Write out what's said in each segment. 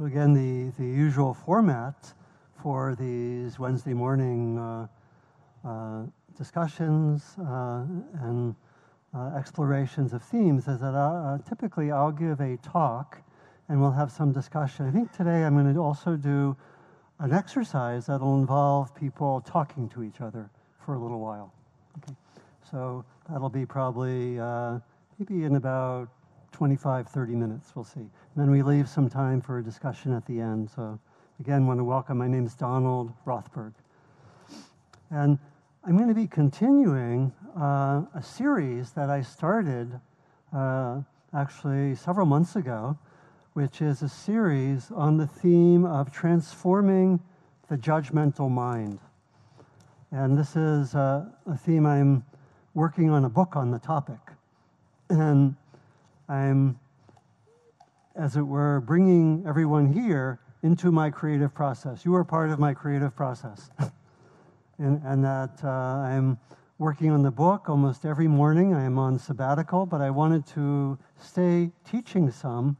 So again, the, the usual format for these Wednesday morning uh, uh, discussions uh, and uh, explorations of themes is that uh, typically I'll give a talk and we'll have some discussion. I think today I'm going to also do an exercise that'll involve people talking to each other for a little while. Okay. So that'll be probably uh, maybe in about 25, 30 minutes, we'll see. And then we leave some time for a discussion at the end. So again, want to welcome, my name is Donald Rothberg. And I'm going to be continuing uh, a series that I started uh, actually several months ago, which is a series on the theme of transforming the judgmental mind. And this is uh, a theme I'm working on a book on the topic. And I'm, as it were, bringing everyone here into my creative process. You are part of my creative process. and, and, that uh, I'm working on the book almost every morning. I am on sabbatical, but I wanted to stay teaching some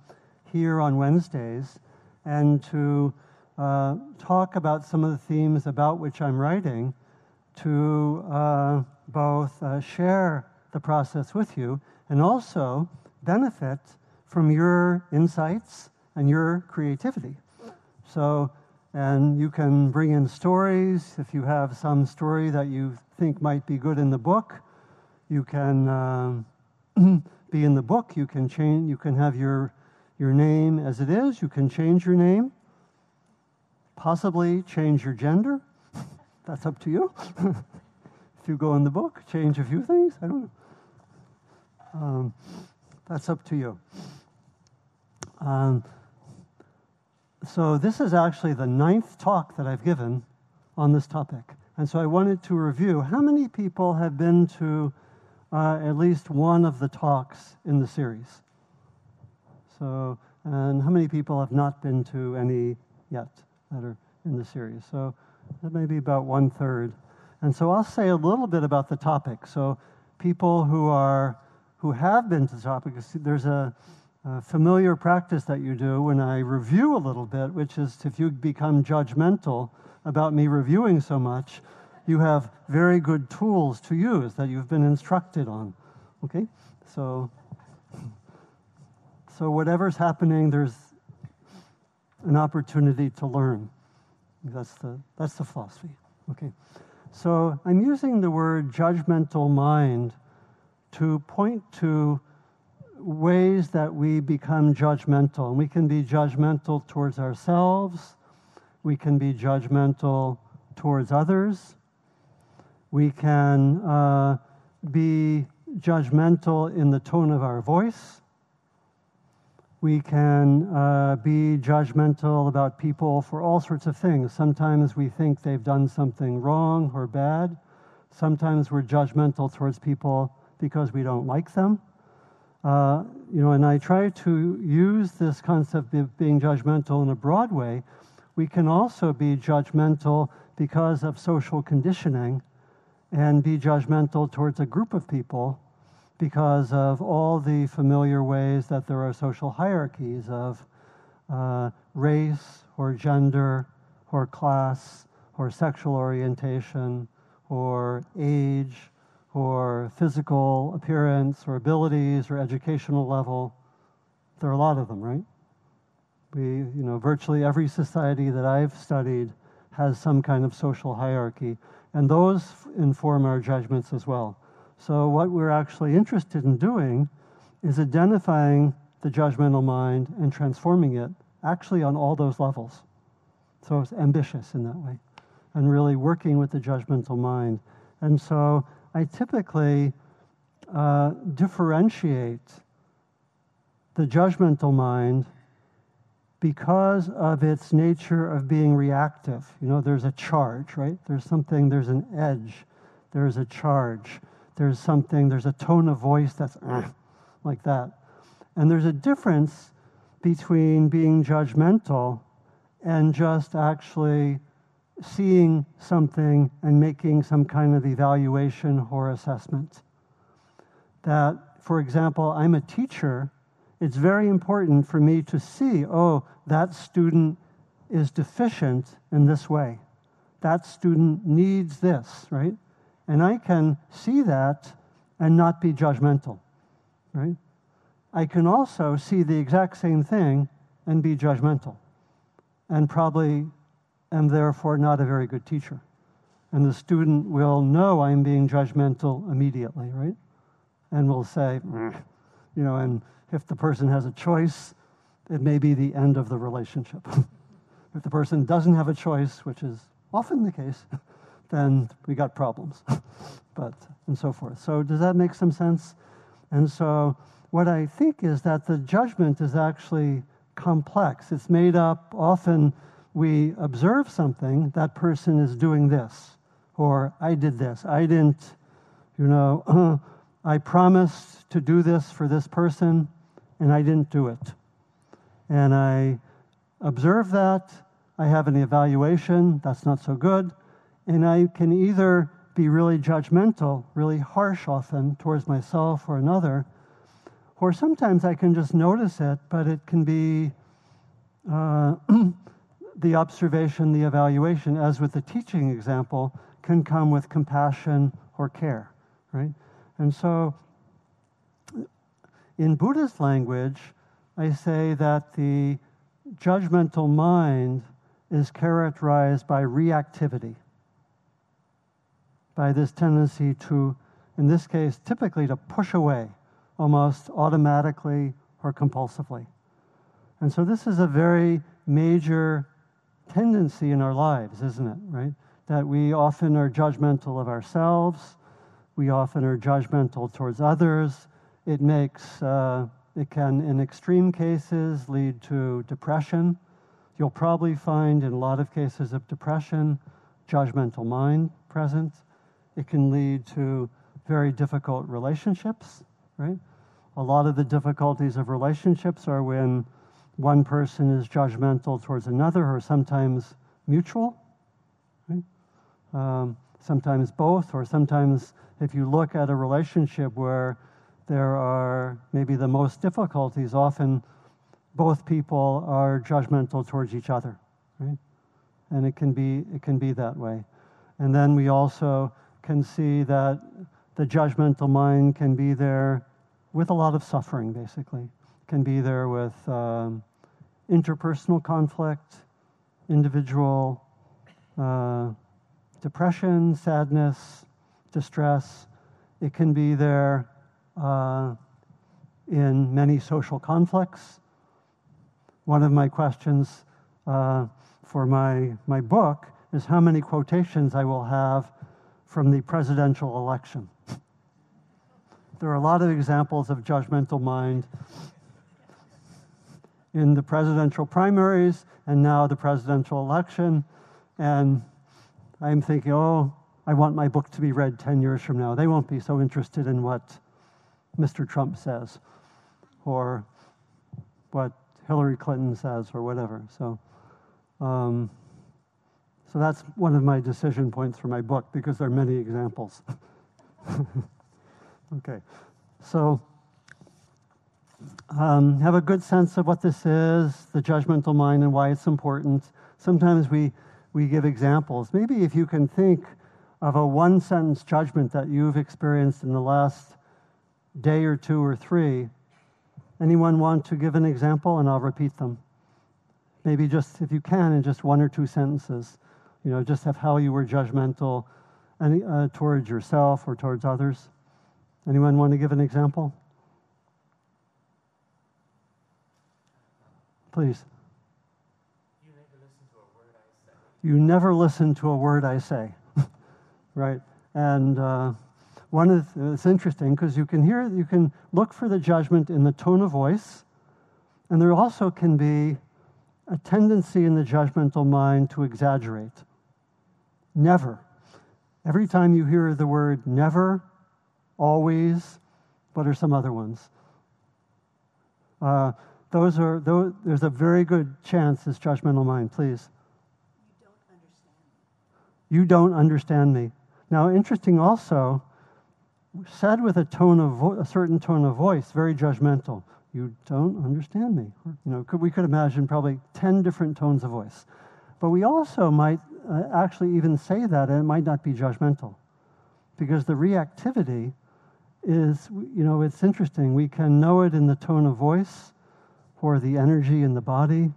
here on Wednesdays and to uh, talk about some of the themes about which I'm writing to uh, both uh, share the process with you and also benefit from your insights and your creativity. So, and you can bring in stories. If you have some story that you think might be good in the book, you can um, be in the book. You can change. You can have your your name as it is. You can change your name. Possibly change your gender. That's up to you. if you go in the book, change a few things. I don't know. Um, that's up to you. Um, so, this is actually the ninth talk that I've given on this topic. And so, I wanted to review how many people have been to uh, at least one of the talks in the series. So, and how many people have not been to any yet that are in the series? So, that may be about one third. And so, I'll say a little bit about the topic. So, people who are who have been to the topic, there's a, a, familiar practice that you do when I review a little bit, which is if you become judgmental about me reviewing so much, you have very good tools to use that you've been instructed on. Okay? So, so whatever's happening, there's an opportunity to learn. That's the, that's the philosophy. Okay? So I'm using the word judgmental mind to point to ways that we become judgmental. And we can be judgmental towards ourselves, we can be judgmental towards others, we can uh, be judgmental in the tone of our voice. We can uh, be judgmental about people for all sorts of things. Sometimes we think they've done something wrong or bad. Sometimes we're judgmental towards people because we don't like them. Uh, you know, and I try to use this concept of being judgmental in a broad way. We can also be judgmental because of social conditioning and be judgmental towards a group of people because of all the familiar ways that there are social hierarchies of uh, race or gender or class or sexual orientation or age or physical appearance or abilities or educational level. There are a lot of them, right? We, you know, virtually every society that I've studied has some kind of social hierarchy, and those inform our judgments as well. So, what we're actually interested in doing is identifying the judgmental mind and transforming it actually on all those levels. So, it's ambitious in that way, and really working with the judgmental mind. And so, I typically uh, differentiate the judgmental mind because of its nature of being reactive. You know, there's a charge, right? There's something, there's an edge, there's a charge, there's something, there's a tone of voice that's like that. And there's a difference between being judgmental and just actually seeing something and making some kind of evaluation or assessment. That, for example, I'm a teacher it's very important for me to see oh, that student is deficient in this way. That student needs this, right? And I can see that and not be judgmental, right? I can also see the exact same thing and be judgmental, and probably am therefore not a very good teacher. And the student will know I'm being judgmental immediately, right? And will say, mm, you know, and if the person has a choice, it may be the end of the relationship. if the person doesn't have a choice, which is often the case, then we got problems. but, and so forth. So, does that make some sense? And so, what I think is that the judgment is actually complex. It's made up, often we observe something, that person is doing this, or I did this. I didn't, you know, I promised to do this for this person, and I didn't do it. And I observe that. I have an evaluation, that's not so good. And I can either be really judgmental, really harsh often towards myself or another, or sometimes I can just notice it, but it can be uh, the observation, the evaluation, as with the teaching example, can come with compassion or care, right? And so in Buddhist language, I say that the judgmental mind is characterized by reactivity, by this tendency to, in this case, typically to push away almost automatically or compulsively. And so this is a very major tendency in our lives, isn't it, right? That we often are judgmental of ourselves, we often are judgmental towards others, it makes, uh, it can, in extreme cases, lead to depression. You'll probably find in a lot of cases of depression, judgmental mind present. It can lead to very difficult relationships, right? A lot of the difficulties of relationships are when one person is judgmental towards another, or sometimes mutual, right? um, sometimes both, or sometimes if you look at a relationship where there are maybe the most difficulties, often both people are judgmental towards each other, right? And it can be it can be that way. And then we also can see that the judgmental mind can be there with a lot of suffering, basically. Can be there with um, interpersonal conflict, individual uh, depression, sadness, distress. It can be there uh, in many social conflicts. One of my questions uh, for my, my book is how many quotations I will have from the presidential election. there are a lot of examples of judgmental mind in the presidential primaries and now the presidential election. And I'm thinking, oh, I want my book to be read 10 years from now. They won't be so interested in what Mr. Trump says or what Hillary Clinton says or whatever. So, um, so that's one of my decision points for my book because there are many examples. okay, so um, have a good sense of what this is, the judgmental mind, and why it's important. Sometimes we, we give examples. Maybe if you can think of a one sentence judgment that you've experienced in the last day or two or three. Anyone want to give an example and I'll repeat them? Maybe just, if you can, in just one or two sentences. You know, just of how you were judgmental any, uh, towards yourself or towards others. Anyone want to give an example? Please. You never listen to a word I say. You never listen to a word I say. right? And uh, one of the, it's interesting because you can hear, you can look for the judgment in the tone of voice, and there also can be a tendency in the judgmental mind to exaggerate. Never. Every time you hear the word never, always, what are some other ones? Uh, those are those, there's a very good chance it's judgmental mind. Please. You don't understand me. You don't understand me. Now, interesting also, said with a tone of vo- a certain tone of voice, very judgmental. You don't understand me. You know, could, we could imagine probably 10 different tones of voice. But we also might uh, actually even say that, and it might not be judgmental. Because the reactivity is, you know, it's interesting. We can know it in the tone of voice or the energy in the body.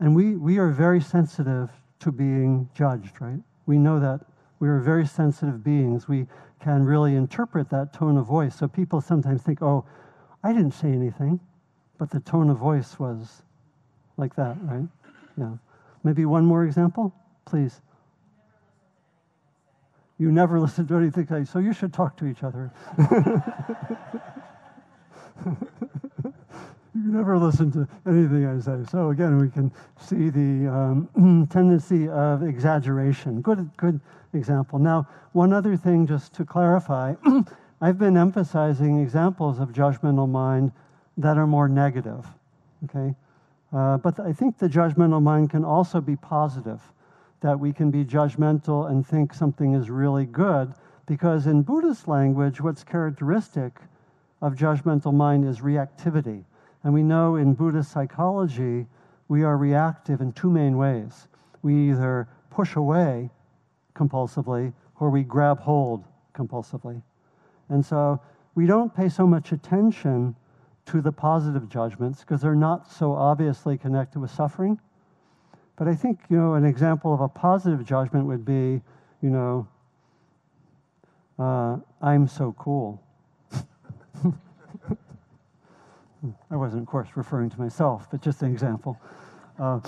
And we, we are very sensitive to being judged, right? We know that we are very sensitive beings. We can really interpret that tone of voice. So people sometimes think, oh, I didn't say anything, but the tone of voice was like that, right? Yeah. Maybe one more example, please. You never listen to anything I say, so you should talk to each other. you never listen to anything I say. So again, we can see the um, tendency of exaggeration. Good, good example. Now, one other thing, just to clarify, I've been emphasizing examples of judgmental mind that are more negative. Okay, uh, but I think the judgmental mind can also be positive. That we can be judgmental and think something is really good, because in Buddhist language, what's characteristic of judgmental mind is reactivity and we know in Buddhist psychology, we are reactive in two main ways. We either push away compulsively or we grab hold compulsively. And so we don't pay so much attention to the positive judgments because they're not so obviously connected with suffering. But I think, you know, an example of a positive judgment would be, you know, uh, I'm so cool. I wasn't, of course, referring to myself, but just an example. Uh,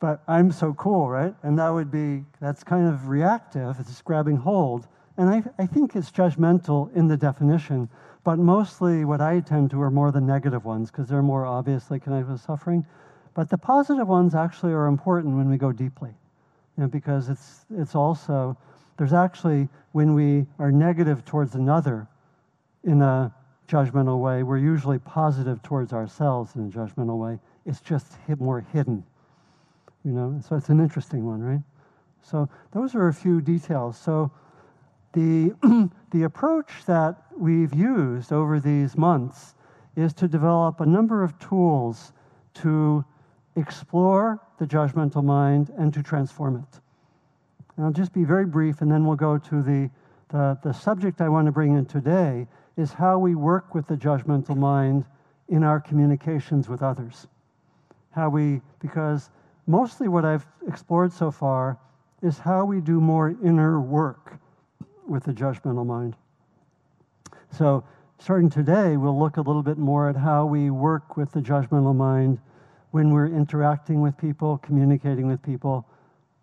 but I'm so cool, right? And that would be, that's kind of reactive, it's grabbing hold. And I, I think it's judgmental in the definition, but mostly what I tend to are more the negative ones because they're more obviously connected with suffering. But the positive ones actually are important when we go deeply, you know, because it's, it's also, there's actually, when we are negative towards another in a judgmental way. We're usually positive towards ourselves in a judgmental way. It's just more hidden, you know. So it's an interesting one, right? So those are a few details. So the the approach that we've used over these months is to develop a number of tools to explore the judgmental mind and to transform it. And I'll just be very brief, and then we'll go to the the, the subject I want to bring in today is how we work with the judgmental mind in our communications with others. How we, because mostly what I've explored so far is how we do more inner work with the judgmental mind. So, starting today, we'll look a little bit more at how we work with the judgmental mind when we're interacting with people, communicating with people,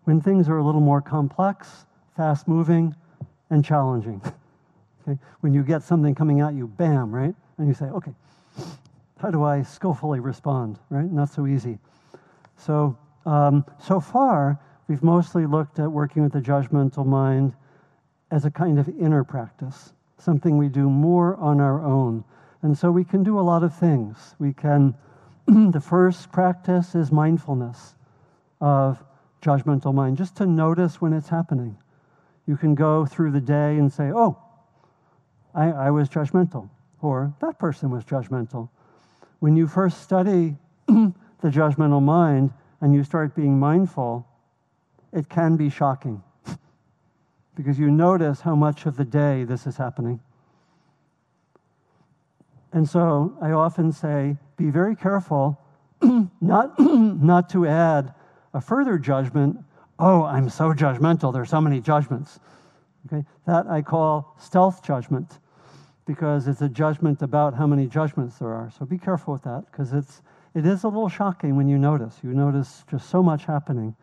when things are a little more complex, fast moving, and challenging. Okay? When you get something coming at you, bam, right? And you say, okay, how do I skillfully respond, right? Not so easy. So, um, so far, we've mostly looked at working with the judgmental mind as a kind of inner practice, something we do more on our own. And so we can do a lot of things. We can, the first practice is mindfulness of judgmental mind, just to notice when it's happening. You can go through the day and say, oh, I, I was judgmental, or that person was judgmental. When you first study the judgmental mind and you start being mindful, it can be shocking because you notice how much of the day this is happening. And so I often say, be very careful not, not to add a further judgment. Oh, I'm so judgmental. There's so many judgments. Okay? That I call stealth judgment because it's a judgment about how many judgments there are. So be careful with that because it's it is a little shocking when you notice. You notice just so much happening,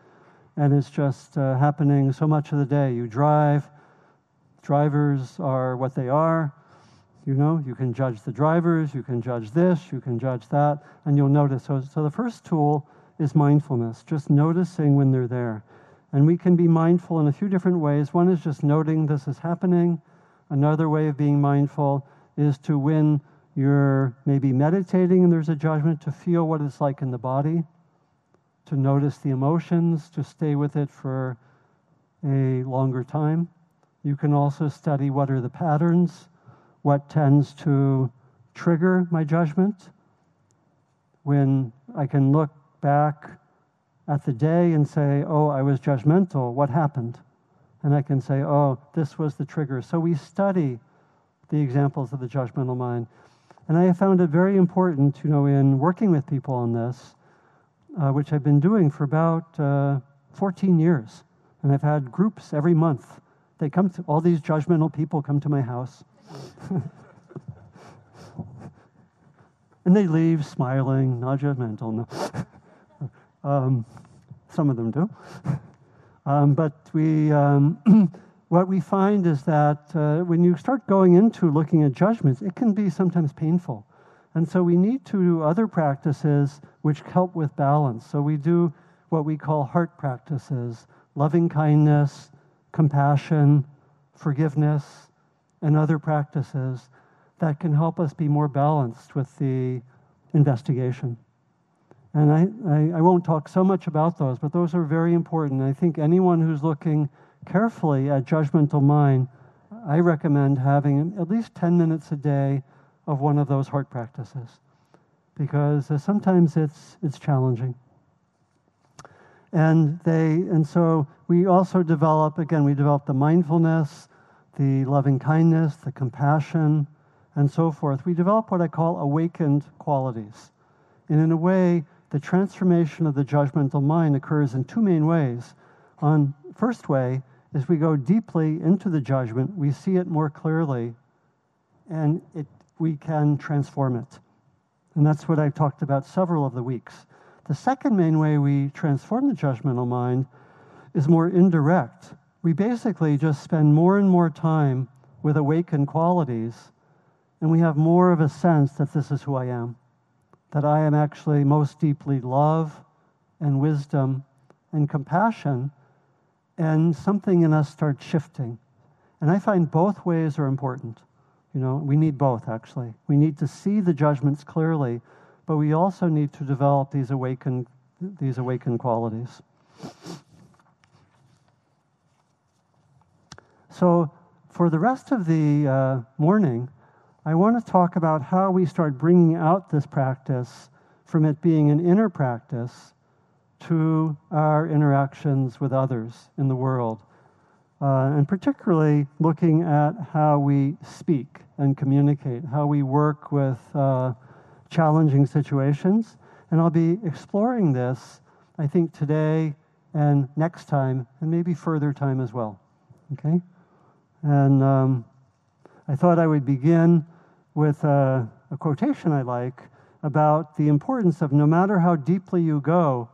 and it's just uh, happening so much of the day. You drive. Drivers are what they are. You know, you can judge the drivers, you can judge this, you can judge that, and you'll notice. So, so the first tool is mindfulness, just noticing when they're there. And we can be mindful in a few different ways. One is just noting this is happening. Another way of being mindful is to, when you're maybe meditating and there's a judgment, to feel what it's like in the body, to notice the emotions, to stay with it for a longer time. You can also study what are the patterns, what tends to trigger my judgment, when I can look back at the day and say, oh, I was judgmental, what happened? And I can say, oh, this was the trigger. So we study the examples of the judgmental mind. And I have found it very important, you know, in working with people on this, uh, which I've been doing for about uh, 14 years. And I've had groups every month. They come to, all these judgmental people come to my house. and they leave smiling, not judgmental. No. um, some of them do. Um, but we, um, what we find is that uh, when you start going into looking at judgments, it can be sometimes painful. And so we need to do other practices which help with balance. So we do what we call heart practices loving kindness, compassion, forgiveness, and other practices that can help us be more balanced with the investigation. And I, I, I, won't talk so much about those, but those are very important. I think anyone who's looking carefully at judgmental mind, I recommend having at least 10 minutes a day of one of those heart practices because uh, sometimes it's, it's challenging. And they and so we also develop again we develop the mindfulness, the loving kindness, the compassion, and so forth. We develop what I call awakened qualities. And in a way, the transformation of the judgmental mind occurs in two main ways. On first way as we go deeply into the judgment, we see it more clearly and it, we can transform it. And that's what I've talked about several of the weeks. The second main way we transform the judgmental mind is more indirect. We basically just spend more and more time with awakened qualities, and we have more of a sense that this is who I am, that I am actually most deeply love and wisdom and compassion, and something in us starts shifting. And I find both ways are important. You know, we need both actually. We need to see the judgments clearly, but we also need to develop these awakened, these awakened qualities. So, for the rest of the uh, morning, I want to talk about how we start bringing out this practice from it being an inner practice to our interactions with others in the world. Uh, and particularly looking at how we speak and communicate, how we work with uh, challenging situations. And I'll be exploring this, I think, today and next time, and maybe further time as well. Okay? And um, I thought I would begin with a, a quotation I like about the importance of no matter how deeply you go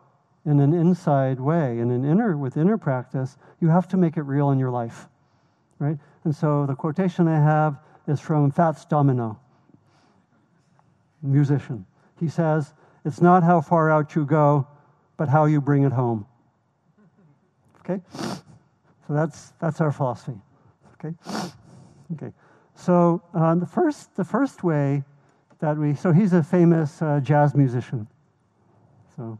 in an inside way, in an inner, with inner practice, you have to make it real in your life. Right? And so the quotation I have is from Fats Domino musician. He says, It's not how far out you go, but how you bring it home. Okay? So that's, that's our philosophy. Okay? Okay. So uh, the, first, the first way that we, so he's a famous uh, jazz musician. So,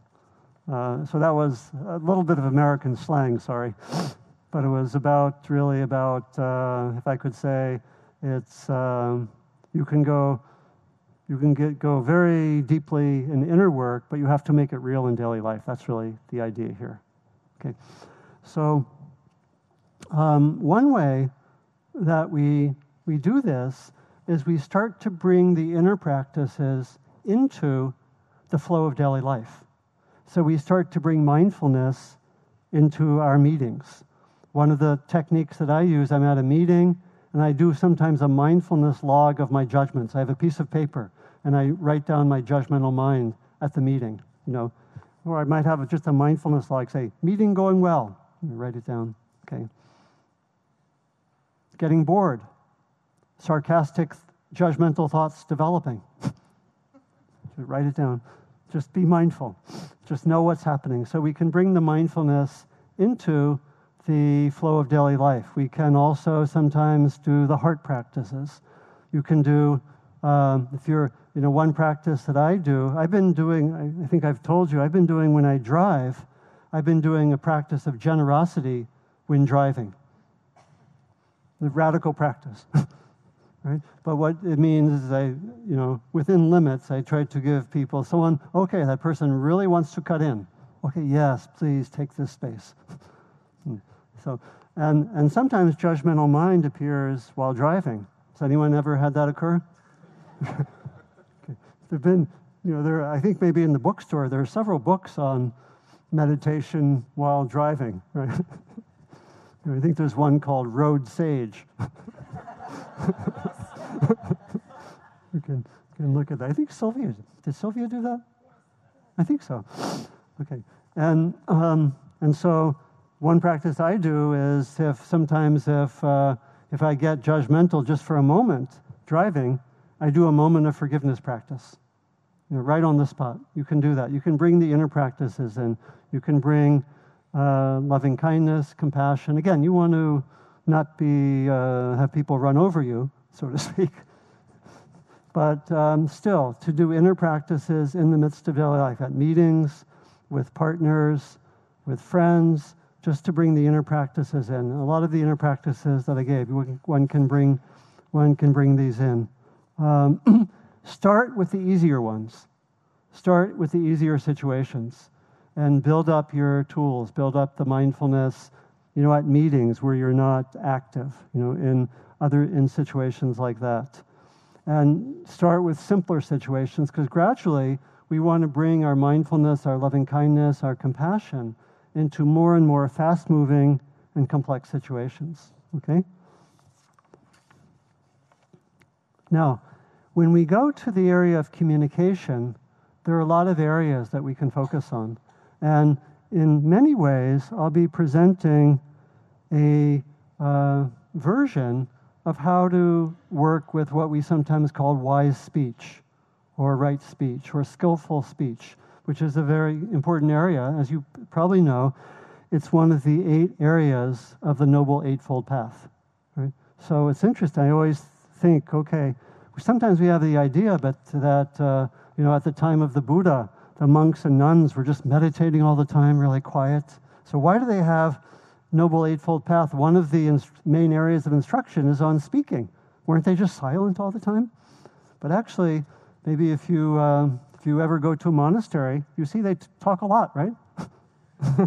uh, so that was a little bit of American slang, sorry. But it was about, really about, uh, if I could say, it's, um, you can go you can get, go very deeply in inner work, but you have to make it real in daily life. That's really the idea here. Okay, so um, one way that we we do this is we start to bring the inner practices into the flow of daily life. So we start to bring mindfulness into our meetings. One of the techniques that I use, I'm at a meeting and I do sometimes a mindfulness log of my judgments. I have a piece of paper and I write down my judgmental mind at the meeting, you know. Or I might have just a mindfulness log say, meeting going well. write it down, okay. Getting bored. Sarcastic, judgmental thoughts developing. write it down. Just be mindful. Just know what's happening. So we can bring the mindfulness into the flow of daily life. We can also sometimes do the heart practices. You can do, um, if you're you know, one practice that I do, I've been doing, I think I've told you, I've been doing when I drive, I've been doing a practice of generosity when driving. The radical practice. right? But what it means is I, you know, within limits, I try to give people someone, okay, that person really wants to cut in. Okay, yes, please take this space. So, and, and sometimes judgmental mind appears while driving. Has anyone ever had that occur? okay. There've been, you know, there, I think maybe in the bookstore, there are several books on meditation while driving, right? I think there's one called Road Sage. We can, can look at that. I think Sylvia, did Sylvia do that? I think so. Okay. And, um, and so one practice I do is if sometimes if, uh, if I get judgmental just for a moment driving, I do a moment of forgiveness practice. You know, right on the spot. You can do that. You can bring the inner practices in. You can bring uh, loving kindness, compassion. Again, you want to not be uh, have people run over you, so to speak. but um, still, to do inner practices in the midst of daily life, at meetings, with partners, with friends, just to bring the inner practices in. A lot of the inner practices that I gave, one can bring, one can bring these in. Um, start with the easier ones. Start with the easier situations and build up your tools, build up the mindfulness, you know, at meetings where you're not active, you know, in other in situations like that. And start with simpler situations because gradually we want to bring our mindfulness, our loving kindness, our compassion into more and more fast moving and complex situations. Okay? Now, when we go to the area of communication, there are a lot of areas that we can focus on. And in many ways, I'll be presenting a uh, version of how to work with what we sometimes call wise speech or right speech or skillful speech, which is a very important area. As you probably know, it's one of the eight areas of the Noble Eightfold Path. Right? So it's interesting. I always think, okay, sometimes we have the idea, but that, uh, you know, at the time of the Buddha, the monks and nuns were just meditating all the time, really quiet. So, why do they have Noble Eightfold Path? One of the inst- main areas of instruction is on speaking. Weren't they just silent all the time? But actually, maybe if you, uh, if you ever go to a monastery, you see they t- talk a lot, right?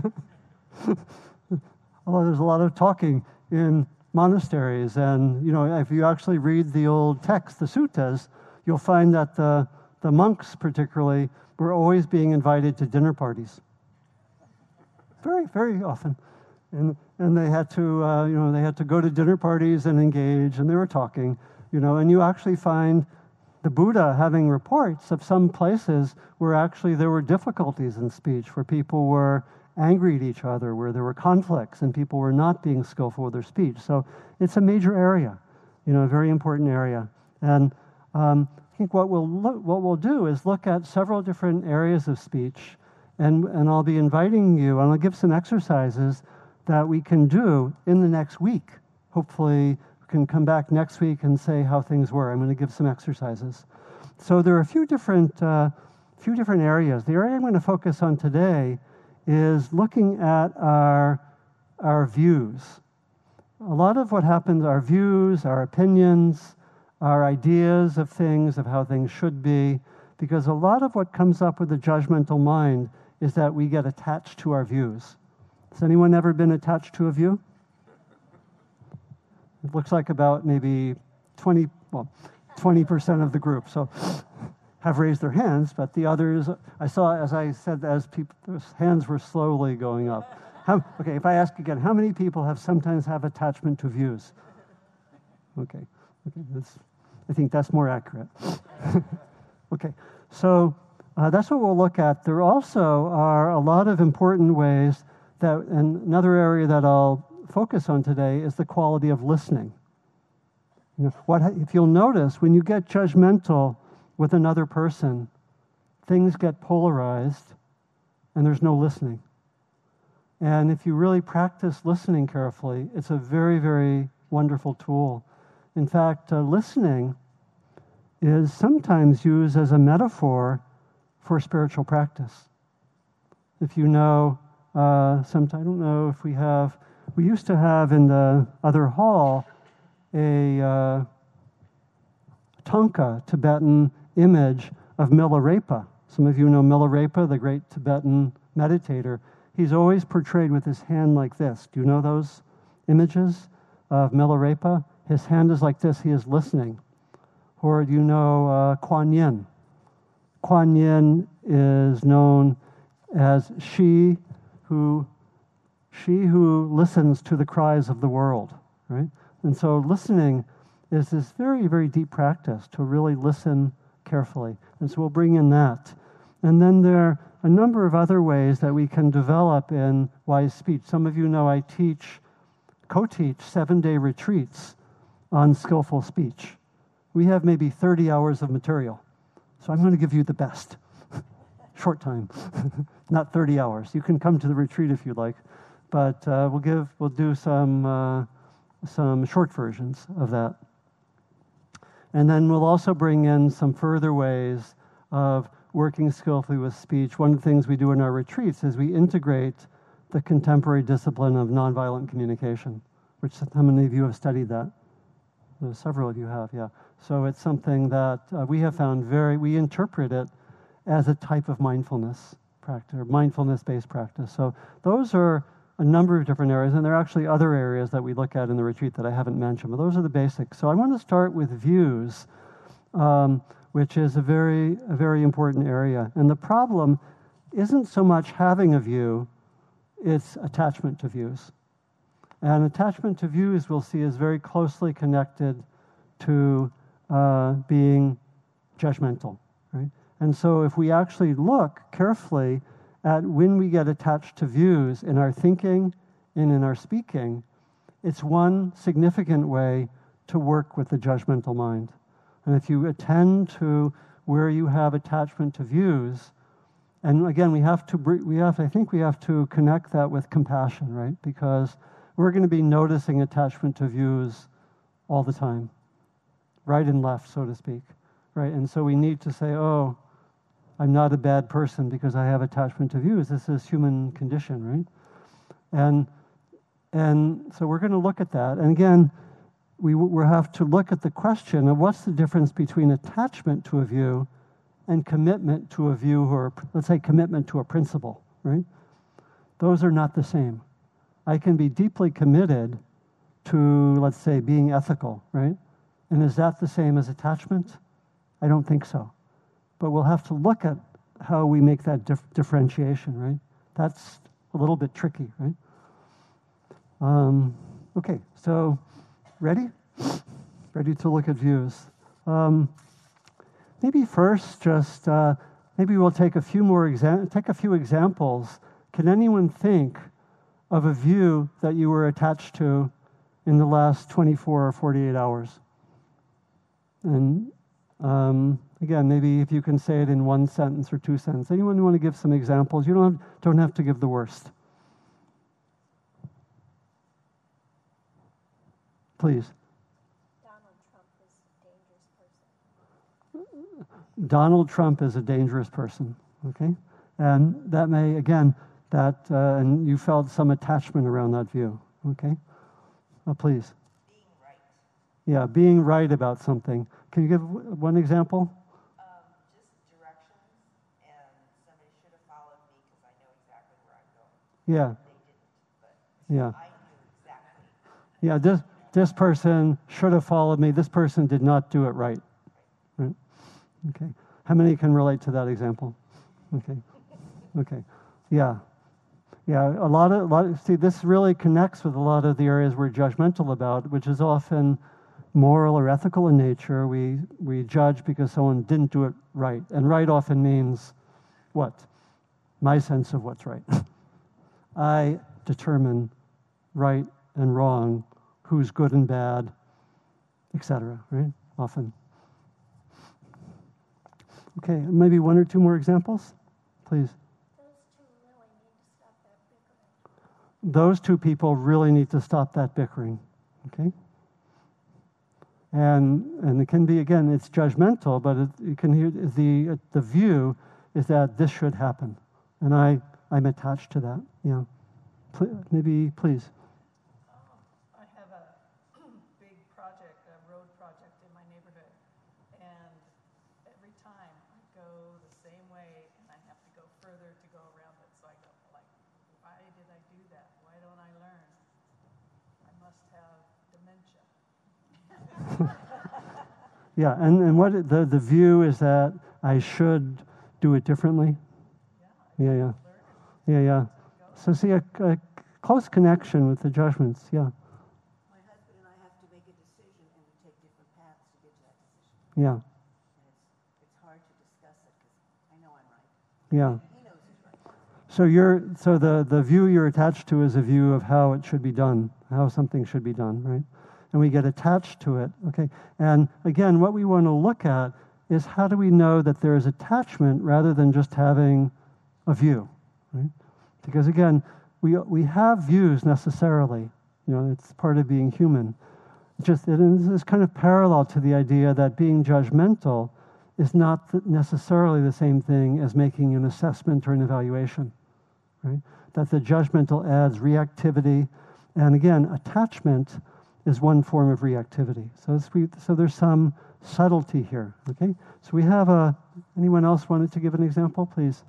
Although there's a lot of talking in monasteries, and you know, if you actually read the old text, the suttas, you'll find that the, the monks, particularly, were always being invited to dinner parties. Very, very often. And, and they had to, uh, you know, they had to go to dinner parties and engage, and they were talking, you know, and you actually find the Buddha having reports of some places where actually there were difficulties in speech, where people were angry at each other, where there were conflicts, and people were not being skillful with their speech. So it's a major area, you know, a very important area. And um, I think what we'll, look, what we'll do is look at several different areas of speech, and, and I'll be inviting you, and I'll give some exercises that we can do in the next week. Hopefully, we can come back next week and say how things were. I'm going to give some exercises. So there are a few different, uh, few different areas. The area I'm going to focus on today is looking at our, our views. A lot of what happens, our views, our opinions, our ideas of things, of how things should be, because a lot of what comes up with the judgmental mind is that we get attached to our views. Has anyone ever been attached to a view? It looks like about maybe 20, well, 20% of the group. So have raised their hands, but the others, I saw, as I said, as people, hands were slowly going up. How, okay, if I ask again, how many people have sometimes have attachment to views? Okay. Okay, that's, I think that's more accurate. okay, so uh, that's what we'll look at. There also are a lot of important ways that, and another area that I'll focus on today is the quality of listening. You know, what, if you'll notice, when you get judgmental with another person, things get polarized and there's no listening. And if you really practice listening carefully, it's a very, very wonderful tool. In fact, uh, listening is sometimes used as a metaphor for spiritual practice. If you know, uh, sometimes, I don't know if we have, we used to have in the other hall a, uh, Thangka Tibetan image of Milarepa. Some of you know Milarepa, the great Tibetan meditator. He's always portrayed with his hand like this. Do you know those images of Milarepa? His hand is like this, he is listening. Or you know uh, Kuan Yin? Kuan Yin is known as she who she who listens to the cries of the world, right? And so listening is this very, very deep practice to really listen carefully. And so we'll bring in that. And then there are a number of other ways that we can develop in wise speech. Some of you know I teach, co teach seven day retreats on skillful speech. We have maybe 30 hours of material. So I'm going to give you the best. Short time, not 30 hours. You can come to the retreat if you like, but uh, we'll give, we'll do some, uh, some short versions of that. And then we'll also bring in some further ways of working skillfully with speech. One of the things we do in our retreats is we integrate the contemporary discipline of nonviolent communication, which how many of you have studied that? Several of you have, yeah. So it's something that uh, we have found very, we interpret it as a type of mindfulness practice, or mindfulness based practice. So those are a number of different areas, and there are actually other areas that we look at in the retreat that I haven't mentioned, but those are the basics. So I want to start with views, um, which is a very, a very important area. And the problem isn't so much having a view, it's attachment to views. And attachment to views, we'll see, is very closely connected to uh, being judgmental, right? And so if we actually look carefully at when we get attached to views in our thinking and in our speaking, it's one significant way to work with the judgmental mind. And if you attend to where you have attachment to views, and again, we have to, we have, I think we have to connect that with compassion, right? Because we're going to be noticing attachment to views all the time, right and left, so to speak, right? And so we need to say, oh, I'm not a bad person because I have attachment to views. This is human condition, right? And and so we're going to look at that. And again, we we have to look at the question of what's the difference between attachment to a view and commitment to a view, or let's say commitment to a principle, right? Those are not the same. I can be deeply committed to, let's say, being ethical, right? And is that the same as attachment? I don't think so. But we'll have to look at how we make that dif- differentiation, right? That's a little bit tricky, right? Um, okay, so ready? Ready to look at views. Um, maybe first, just uh, maybe we'll take a few more exa- take a few examples. Can anyone think of a view that you were attached to in the last 24 or 48 hours? And um, Again, maybe if you can say it in one sentence or two sentences. Anyone want to give some examples? You don't have, don't have to give the worst. Please. Donald Trump is a dangerous person. Donald Trump is a dangerous person. Okay, and that may again that uh, and you felt some attachment around that view. Okay, uh, please. Being right. Yeah, being right about something. Can you give one example? Um, just directions, and somebody should have followed me because I know exactly where I'm going. Yeah. Yeah. Yeah, this, this person should have followed me. This person did not do it right. Right? Okay. How many can relate to that example? Okay. Okay. Yeah. Yeah, a lot of, a lot of, see, this really connects with a lot of the areas we're judgmental about, which is often moral or ethical in nature. We, we judge because someone didn't do it right. And right often means what? My sense of what's right. I determine right and wrong, who's good and bad, etc., right? Often. Okay, maybe one or two more examples, please. Those two people really need to stop that bickering, okay? And, and it can be, again, it's judgmental, but it, you can hear the, the view is that this should happen. And I I'm attached to that. you Yeah. maybe, please. I have a big project, a road project in my neighborhood, do that? Why don't I learn? I must have dementia. Yeah, and, and what the, the view is that I should do it differently. Yeah, Yeah, yeah. Yeah. So see a, a close connection with the judgments. Yeah, My husband and I have to make a decision, and we take different paths to get to that decision. yeah, it's, it's hard to discuss it because I know I'm right. yeah. He knows he's right. So you're so the the view you're attached to is a view of how it should be done, how something should be done, right? And we get attached to it. Okay. And again, what we want to look at is how do we know that there is attachment rather than just having a view, right? Because again, we we have views necessarily. You know, it's part of being human. It's just it is kind of parallel to the idea that being judgmental is not necessarily the same thing as making an assessment or an evaluation right? That the judgmental adds reactivity, and again, attachment is one form of reactivity. So, so there's some subtlety here. Okay, so we have a. Anyone else wanted to give an example, please?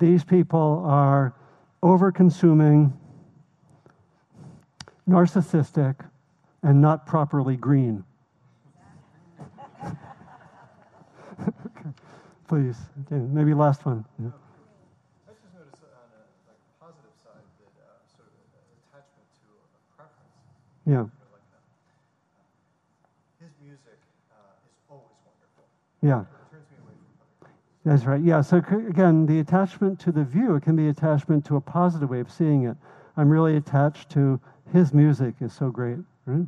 These people are over-consuming, narcissistic, and not properly green. okay. Please, okay, maybe last one. Yeah. I just noticed on a like positive side that uh, sort of an attachment to a preference. Yeah. You know, like uh, his music uh, is always wonderful. Yeah. It turns me away from other things. That's right. Yeah. So again, the attachment to the view it can be attachment to a positive way of seeing it. I'm really attached to his music is so great, right?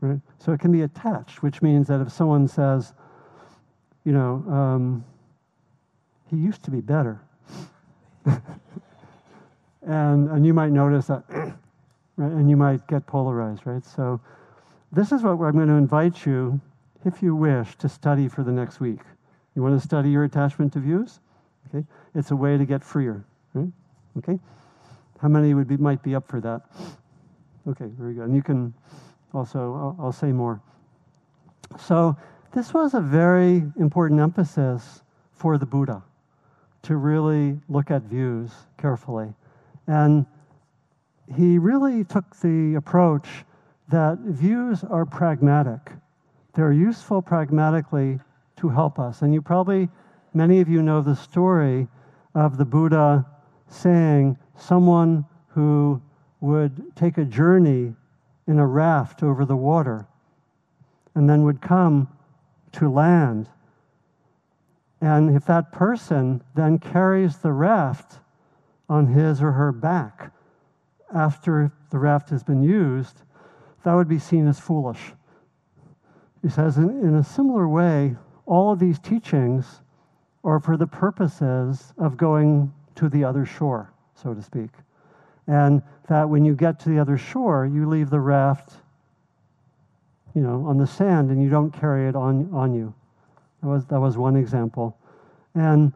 Right. So it can be attached, which means that if someone says, you know, um, he used to be better, and and you might notice that, right, and you might get polarized, right? So this is what I'm going to invite you, if you wish, to study for the next week. You want to study your attachment to views? Okay, it's a way to get freer. Right? Okay, how many would be might be up for that? Okay, very good. And you can also I'll, I'll say more. So this was a very important emphasis for the Buddha to really look at views carefully, and he really took the approach that views are pragmatic. They're useful pragmatically to help us. And you probably, many of you know the story of the Buddha saying someone who would take a journey in a raft over the water and then would come to land. And if that person then carries the raft on his or her back after the raft has been used, that would be seen as foolish. He says, in, in a similar way, all of these teachings are for the purposes of going to the other shore, so to speak. And that when you get to the other shore, you leave the raft, you know, on the sand and you don't carry it on, on you. That was, that was one example. And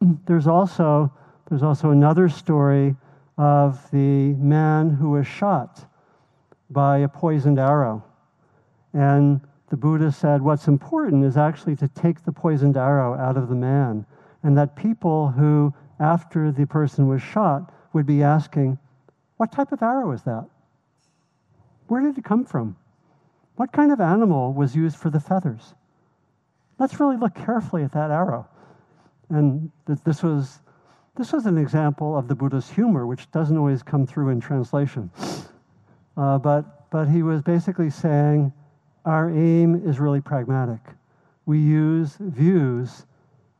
there's also, there's also another story of the man who was shot by a poisoned arrow. And the Buddha said what's important is actually to take the poisoned arrow out of the man. And that people who, after the person was shot, would be asking, What type of arrow is that? Where did it come from? What kind of animal was used for the feathers? Let's really look carefully at that arrow. And th- this was this was an example of the Buddha's humor, which doesn't always come through in translation. Uh, but, but he was basically saying our aim is really pragmatic. We use views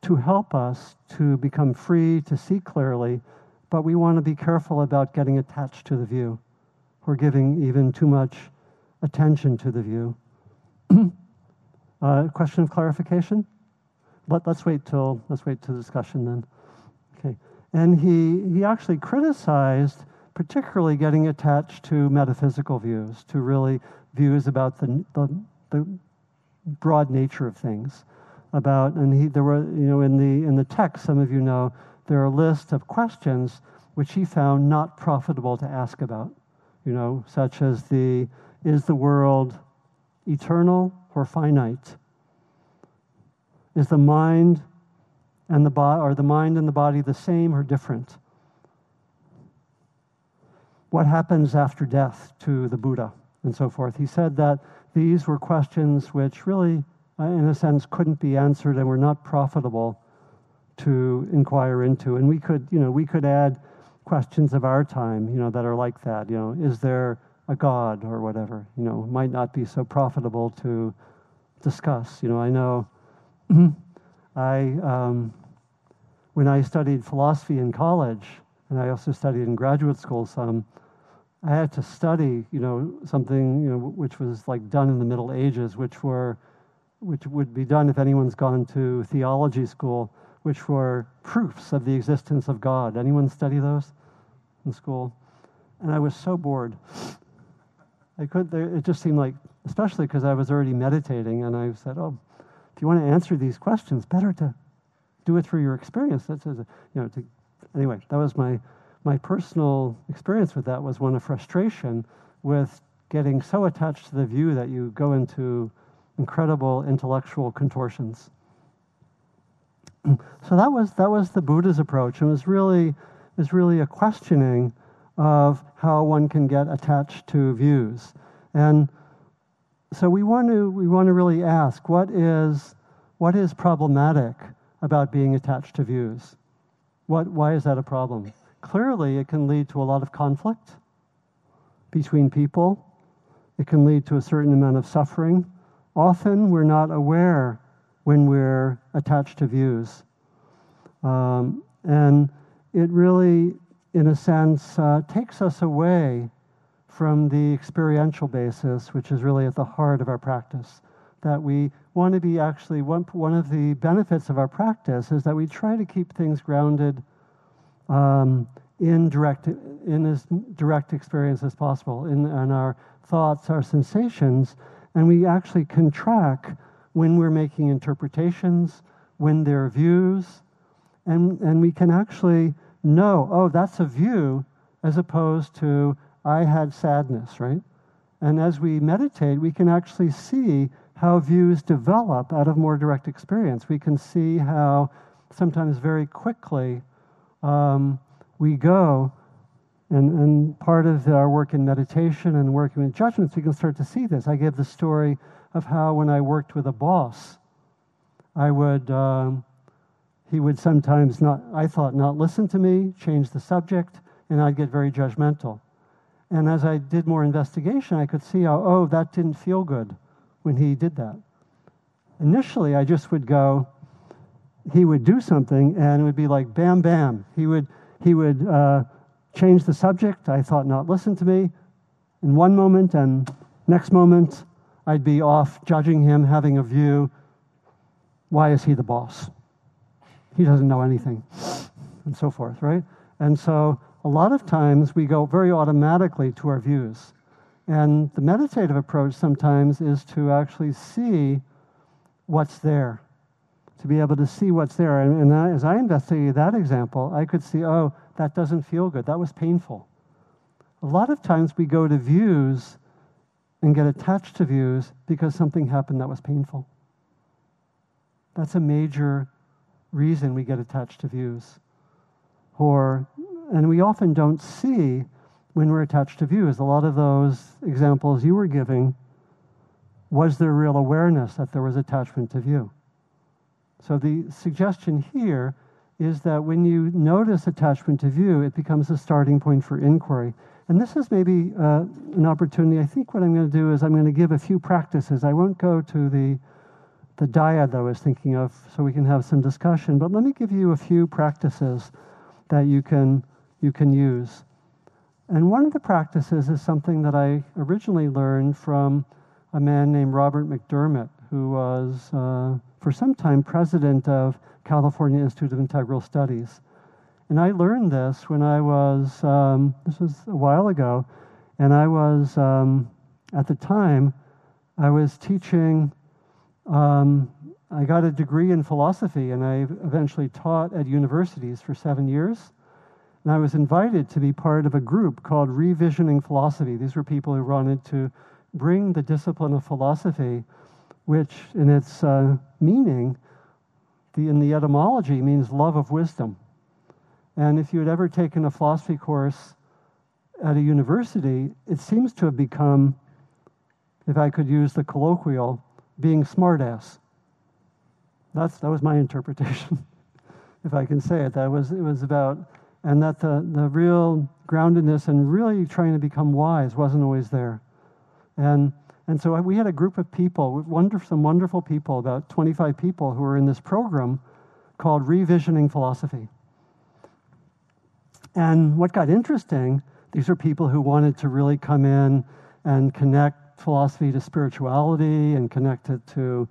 to help us to become free, to see clearly, but we want to be careful about getting attached to the view or giving even too much attention to the view. uh, question of clarification? Let, let's wait till let's wait till discussion then. Okay. And he, he actually criticized particularly getting attached to metaphysical views, to really views about the, the, the broad nature of things. About and he there were you know in the in the text some of you know there are a list of questions which he found not profitable to ask about, you know, such as the is the world eternal or finite? Is the mind and the body, are the mind and the body the same or different? What happens after death to the Buddha and so forth? He said that these were questions which really, uh, in a sense, couldn't be answered and were not profitable to inquire into. And we could, you know, we could add questions of our time, you know, that are like that. You know, is there a God or whatever? You know, might not be so profitable to discuss. You know, I know I, um, when I studied philosophy in college, and I also studied in graduate school some, I had to study, you know, something, you know, which was like done in the Middle Ages, which were, which would be done if anyone's gone to theology school, which were proofs of the existence of God. Anyone study those in school? And I was so bored. I couldn't, It just seemed like, especially because I was already meditating, and I said, "Oh, if you want to answer these questions, better to do it through your experience." That's, you know. To, anyway, that was my my personal experience with that was one of frustration with getting so attached to the view that you go into incredible intellectual contortions. So that was that was the Buddha's approach, and was really is really a questioning of how one can get attached to views. And so we want to we want to really ask what is what is problematic about being attached to views? What why is that a problem? Clearly it can lead to a lot of conflict between people. It can lead to a certain amount of suffering. Often we're not aware when we're attached to views. Um, and it really in a sense, uh, takes us away from the experiential basis, which is really at the heart of our practice. That we want to be actually, one, one of the benefits of our practice is that we try to keep things grounded um, in, direct, in as direct experience as possible, in, in our thoughts, our sensations, and we actually can track when we're making interpretations, when there are views, and, and we can actually know, oh, that's a view, as opposed to, I had sadness, right? And as we meditate, we can actually see how views develop out of more direct experience. We can see how sometimes very quickly um, we go, and, and part of our work in meditation and working with judgments, we can start to see this. I gave the story of how when I worked with a boss, I would. Um, he would sometimes not, I thought, not listen to me, change the subject, and I'd get very judgmental. And as I did more investigation, I could see how, oh, that didn't feel good when he did that. Initially, I just would go, he would do something, and it would be like bam, bam. He would, he would uh, change the subject. I thought, not listen to me in one moment, and next moment, I'd be off judging him, having a view. Why is he the boss? he doesn't know anything, and so forth, right? And so a lot of times we go very automatically to our views. And the meditative approach sometimes is to actually see what's there, to be able to see what's there. And, and I, as I investigated that example, I could see, oh, that doesn't feel good. That was painful. A lot of times we go to views and get attached to views because something happened that was painful. That's a major reason we get attached to views. Or, and we often don't see when we're attached to views. A lot of those examples you were giving, was there real awareness that there was attachment to view? So the suggestion here is that when you notice attachment to view, it becomes a starting point for inquiry. And this is maybe uh, an opportunity. I think what I'm going to do is I'm going to give a few practices. I won't go to the the dyad that I was thinking of so we can have some discussion. But let me give you a few practices that you can, you can use. And one of the practices is something that I originally learned from a man named Robert McDermott, who was uh, for some time president of California Institute of Integral Studies. And I learned this when I was, um, this was a while ago, and I was, um, at the time, I was teaching um, I got a degree in philosophy and I eventually taught at universities for seven years. And I was invited to be part of a group called Revisioning Philosophy. These were people who wanted to bring the discipline of philosophy, which in its uh, meaning, the, in the etymology, means love of wisdom. And if you had ever taken a philosophy course at a university, it seems to have become, if I could use the colloquial, being smartass. That's, that was my interpretation, if I can say it. That was, it was about, and that the, the real groundedness and really trying to become wise wasn't always there. And, and so we had a group of people, wonderful, some wonderful people, about 25 people who were in this program called Revisioning Philosophy. And what got interesting, these are people who wanted to really come in and connect philosophy to spirituality and connect it to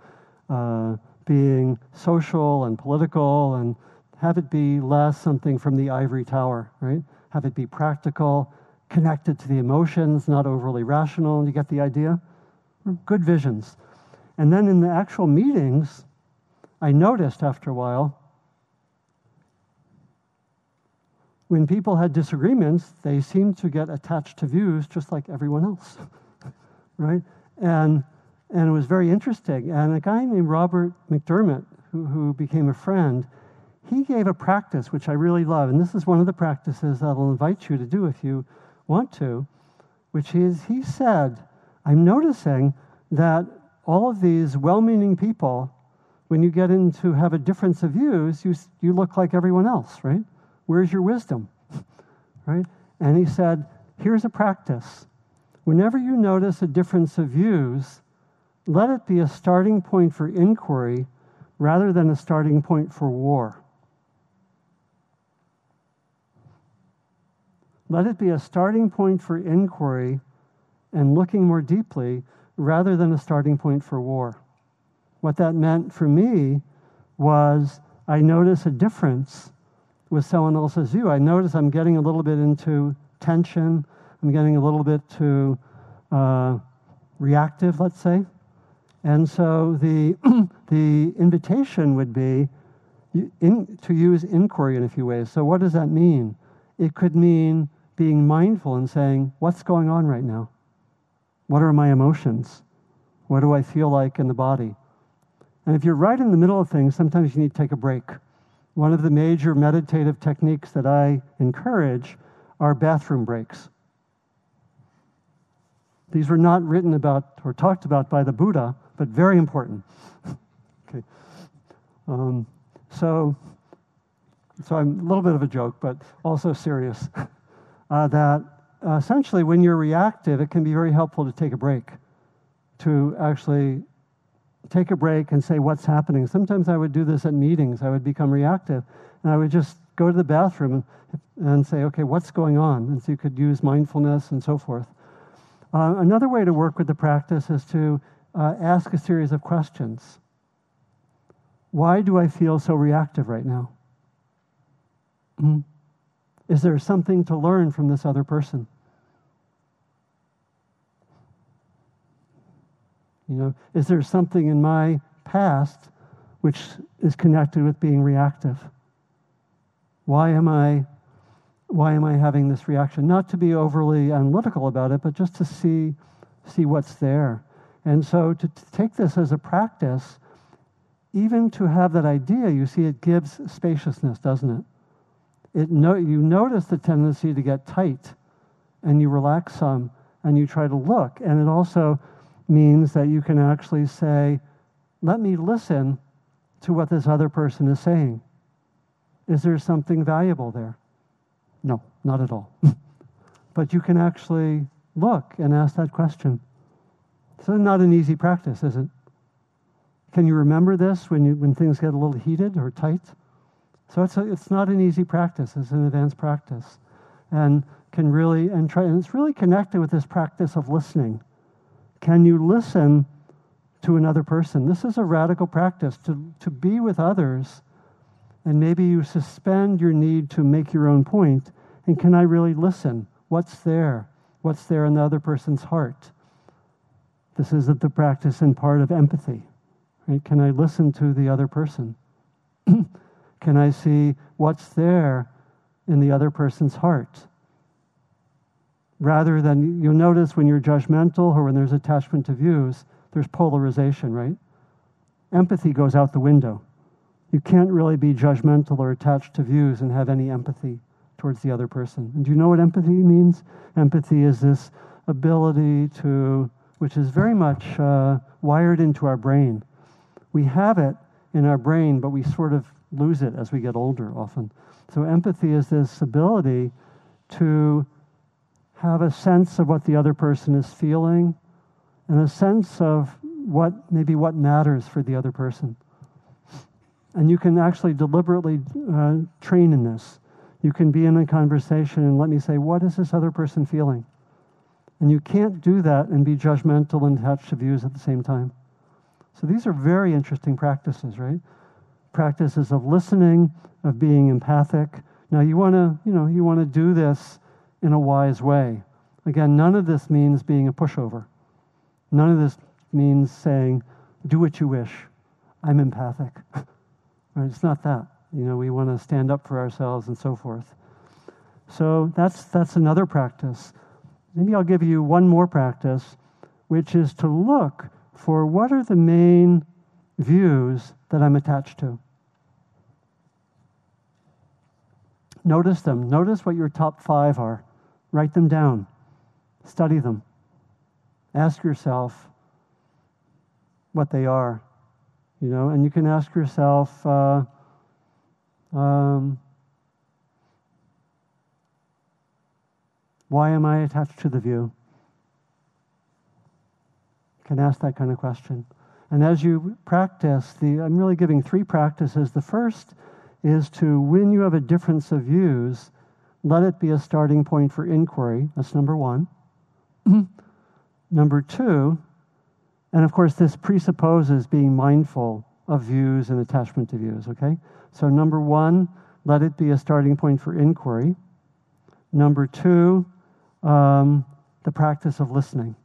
uh, being social and political and have it be less something from the ivory tower, right? Have it be practical, connected to the emotions, not overly rational. You get the idea? Good visions. And then in the actual meetings, I noticed after a while, when people had disagreements, they seemed to get attached to views just like everyone else, right? And and it was very interesting. And a guy named Robert McDermott, who, who became a friend, he gave a practice which I really love. And this is one of the practices that I'll invite you to do if you want to, which is he said, I'm noticing that all of these well meaning people, when you get into have a difference of views, you, you look like everyone else, right? Where's your wisdom? right? And he said, here's a practice. Whenever you notice a difference of views, let it be a starting point for inquiry rather than a starting point for war. Let it be a starting point for inquiry and looking more deeply rather than a starting point for war. What that meant for me was I notice a difference with someone else as you, I notice I'm getting a little bit into tension, I'm getting a little bit too uh, reactive, let's say. And so the, the invitation would be in, to use inquiry in a few ways. So, what does that mean? It could mean being mindful and saying, What's going on right now? What are my emotions? What do I feel like in the body? And if you're right in the middle of things, sometimes you need to take a break. One of the major meditative techniques that I encourage are bathroom breaks. These were not written about or talked about by the Buddha, but very important. okay. Um, so, so I'm a little bit of a joke, but also serious. uh, that essentially, when you're reactive, it can be very helpful to take a break, to actually take a break and say what's happening. Sometimes I would do this at meetings. I would become reactive, and I would just go to the bathroom and, say, okay, what's going on? And so you could use mindfulness and so forth. Uh, another way to work with the practice is to uh, ask a series of questions. Why do I feel so reactive right now? Mm-hmm. Is there something to learn from this other person? You know, is there something in my past which is connected with being reactive? Why am I why am I having this reaction? Not to be overly analytical about it, but just to see see what's there. And so to, take this as a practice, even to have that idea, you see, it gives spaciousness, doesn't it? It no, you notice the tendency to get tight, and you relax some, and you try to look. And it also means that you can actually say, "Let me listen to what this other person is saying. Is there something valuable there?" No, not at all. but you can actually look and ask that question. So not an easy practice, is it? Can you remember this when, you, when things get a little heated or tight? So it's, a, it's not an easy practice, it's an advanced practice. And can really, and try, and it's really connected with this practice of listening. Can you listen to another person? This is a radical practice to, to be with others, and maybe you suspend your need to make your own point. And can I really listen? What's there? What's there in the other person's heart? This is the practice and part of empathy, Right? Can I listen to the other person? Can I see what's there in the other person's heart? Rather than, you'll notice when you're judgmental or when there's attachment to views, there's polarization, right? Empathy goes out the window. You can't really be judgmental or attached to views and have any empathy towards the other person. And do you know what empathy means? Empathy is this ability to, which is very much uh, wired into our brain. We have it in our brain, but we sort of lose it as we get older often. So, empathy is this ability to have a sense of what the other person is feeling and a sense of what maybe what matters for the other person. And you can actually deliberately uh, train in this. You can be in a conversation and let me say, what is this other person feeling? And you can't do that and be judgmental and attached to views at the same time. So these are very interesting practices, right? Practices of listening, of being empathic. Now you want to, you know, you want to do this in a wise way. Again, none of this means being a pushover. None of this means saying, do what you wish. I'm empathic. right? It's not that. You know, we want to stand up for ourselves and so forth. So that's that's another practice. Maybe I'll give you one more practice, which is to look for what are the main views that I'm attached to. Notice them. Notice what your top five are. Write them down. Study them. Ask yourself what they are. You know, and you can ask yourself, uh, um, why am I attached to the view? You can ask that kind of question. And as you practice, the, I'm really giving three practices. The first is to, when you have a difference of views, let it be a starting point for inquiry. That's number one. number two, and of course, this presupposes being mindful of views and attachment to views, okay? So, number one, let it be a starting point for inquiry. Number two, um, the practice of listening.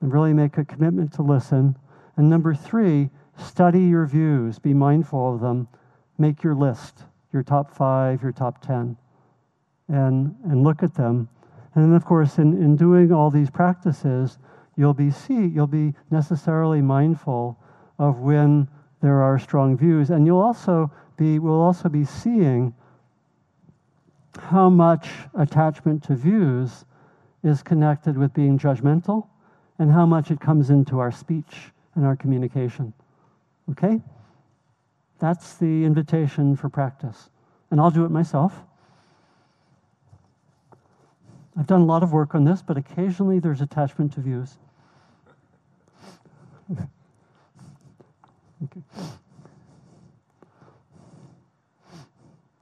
And really make a commitment to listen. And number three, study your views, be mindful of them, make your list, your top five, your top 10, and, and look at them. And then, of course, in, in doing all these practices, you'll be see you'll be necessarily mindful of when there are strong views. And you'll also be will also be seeing how much attachment to views is connected with being judgmental and how much it comes into our speech and our communication. Okay that's the invitation for practice and i'll do it myself i've done a lot of work on this but occasionally there's attachment to views.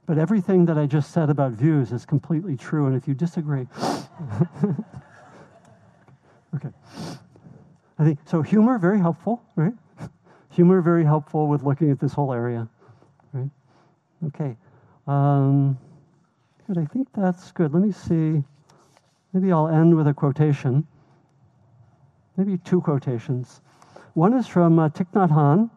But everything that I just said about views is completely true, and if you disagree, okay. I think so. Humor very helpful, right? Humor very helpful with looking at this whole area, right? Okay. Um, good. I think that's good. Let me see. Maybe I'll end with a quotation. Maybe two quotations. One is from uh, Thich Nhat Hanh,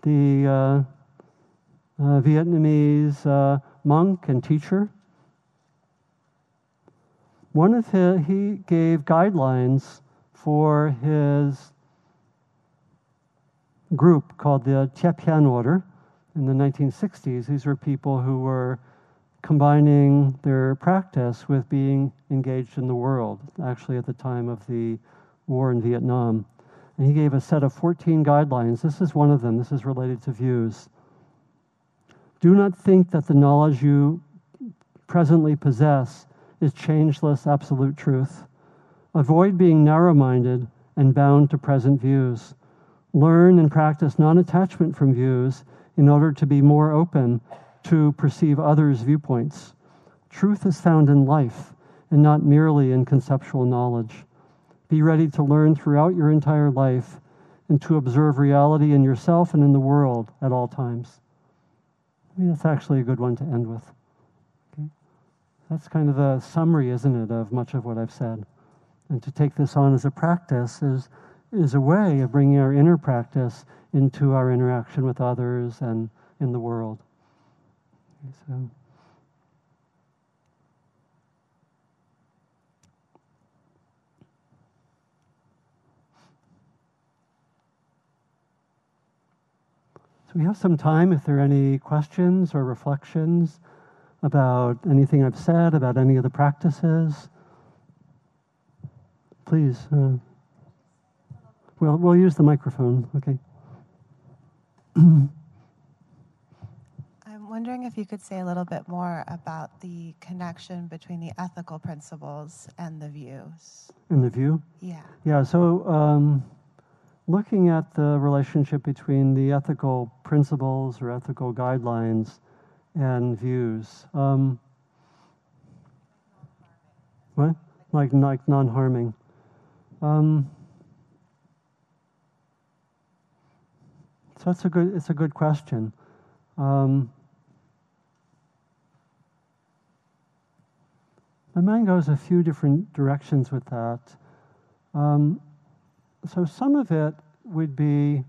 the uh, uh, Vietnamese uh, monk and teacher. One of his, he gave guidelines for his group called the Tiep Order in the 1960s. These were people who were combining their practice with being engaged in the world, actually, at the time of the war in Vietnam. And he gave a set of 14 guidelines. This is one of them. This is related to views. Do not think that the knowledge you presently possess is changeless absolute truth. Avoid being narrow minded and bound to present views. Learn and practice non attachment from views in order to be more open to perceive others' viewpoints. Truth is found in life and not merely in conceptual knowledge. Be ready to learn throughout your entire life and to observe reality in yourself and in the world at all times. I mean, that's actually a good one to end with. Okay? That's kind of a summary, isn't it, of much of what I've said. And to take this on as a practice is, is a way of bringing our inner practice into our interaction with others and in the world. So. So we have some time if there are any questions or reflections about anything I've said, about any of the practices. Please. Uh, we'll, we'll use the microphone, okay? I'm wondering if you could say a little bit more about the connection between the ethical principles and the views. And the view? Yeah. Yeah, so um, looking at the relationship between the ethical principles or ethical guidelines and views. Um, what? Like, like non harming. Um, so that's a good. It's a good question. Um, my mind goes a few different directions with that. Um, so some of it would be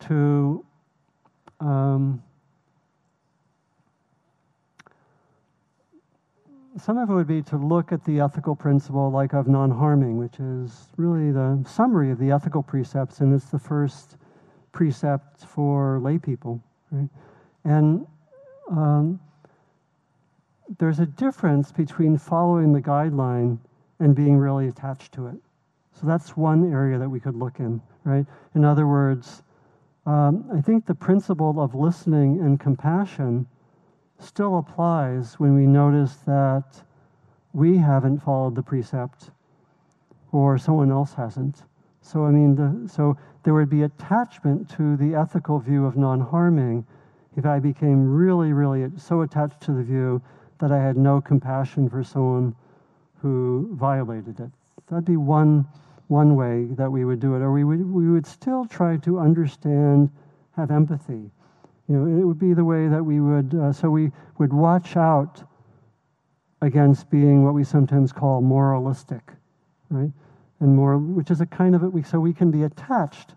to um, some of it would be to look at the ethical principle like of non-harming, which is really the summary of the ethical precepts, and it's the first precept for lay people. Right? And um, there's a difference between following the guideline and being really attached to it. So that's one area that we could look in, right? In other words, um, I think the principle of listening and compassion still applies when we notice that we haven't followed the precept or someone else hasn't. So, I mean, the, so there would be attachment to the ethical view of non harming if I became really, really so attached to the view that I had no compassion for someone who violated it. That'd be one, one way that we would do it. Or we would, we would still try to understand, have empathy you know, it would be the way that we would, uh, so we would watch out against being what we sometimes call moralistic, right? And more, which is a kind of it, so we can be attached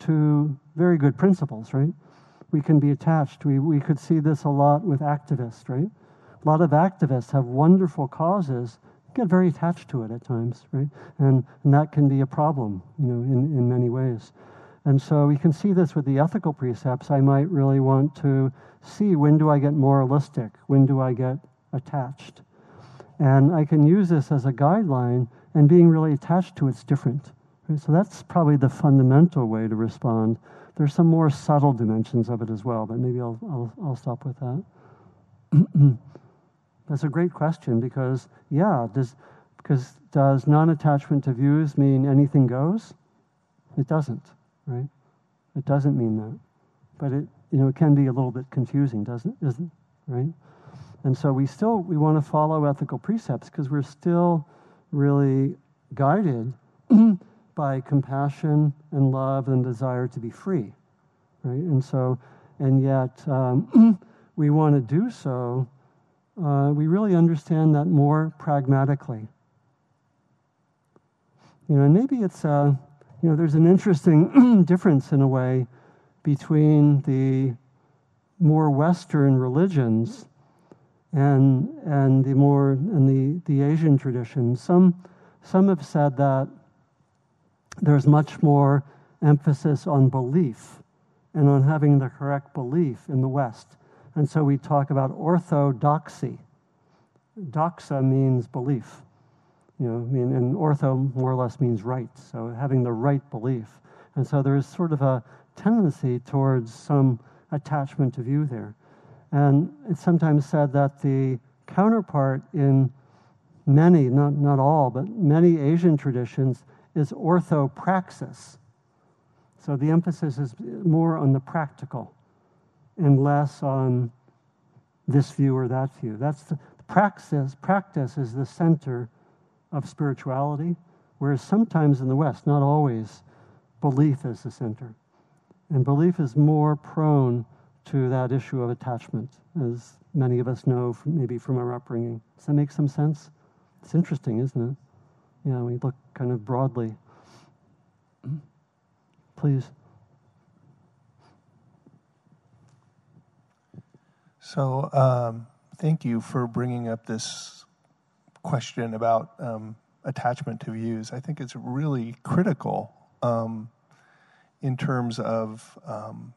to very good principles, right? We can be attached. We, we could see this a lot with activists, right? A lot of activists have wonderful causes, get very attached to it at times, right? And, and that can be a problem, you know, in, in many ways. And so we can see this with the ethical precepts. I might really want to see when do I get moralistic? When do I get attached? And I can use this as a guideline, and being really attached to it's different. Right? So that's probably the fundamental way to respond. There's some more subtle dimensions of it as well, but maybe I'll, I'll, I'll stop with that. that's a great question because, yeah, does, because does non attachment to views mean anything goes? It doesn't right? It doesn't mean that. But it, you know, it can be a little bit confusing, doesn't it? Isn't right? And so we still we want to follow ethical precepts because we're still really guided by compassion and love and desire to be free, right? And so, and yet um, we want to do so. Uh, we really understand that more pragmatically. You know, and maybe it's uh, you know, there's an interesting difference in a way between the more Western religions and and the more and the, the Asian traditions. Some some have said that there's much more emphasis on belief and on having the correct belief in the West. And so we talk about orthodoxy. Doxa means belief. You know, I mean, and ortho more or less means right, so having the right belief. And so there is sort of a tendency towards some attachment to view there. And it's sometimes said that the counterpart in many, not, not all, but many Asian traditions is orthopraxis. So the emphasis is more on the practical and less on this view or that view. That's the, praxis, practice is the center of spirituality, whereas sometimes in the West, not always, belief is the center. And belief is more prone to that issue of attachment, as many of us know from, maybe from our upbringing. Does that make some sense? It's interesting, isn't it? Yeah, we look kind of broadly. Please. So, um, thank you for bringing up this question about um, attachment to views. I think it's really critical um, in terms of um,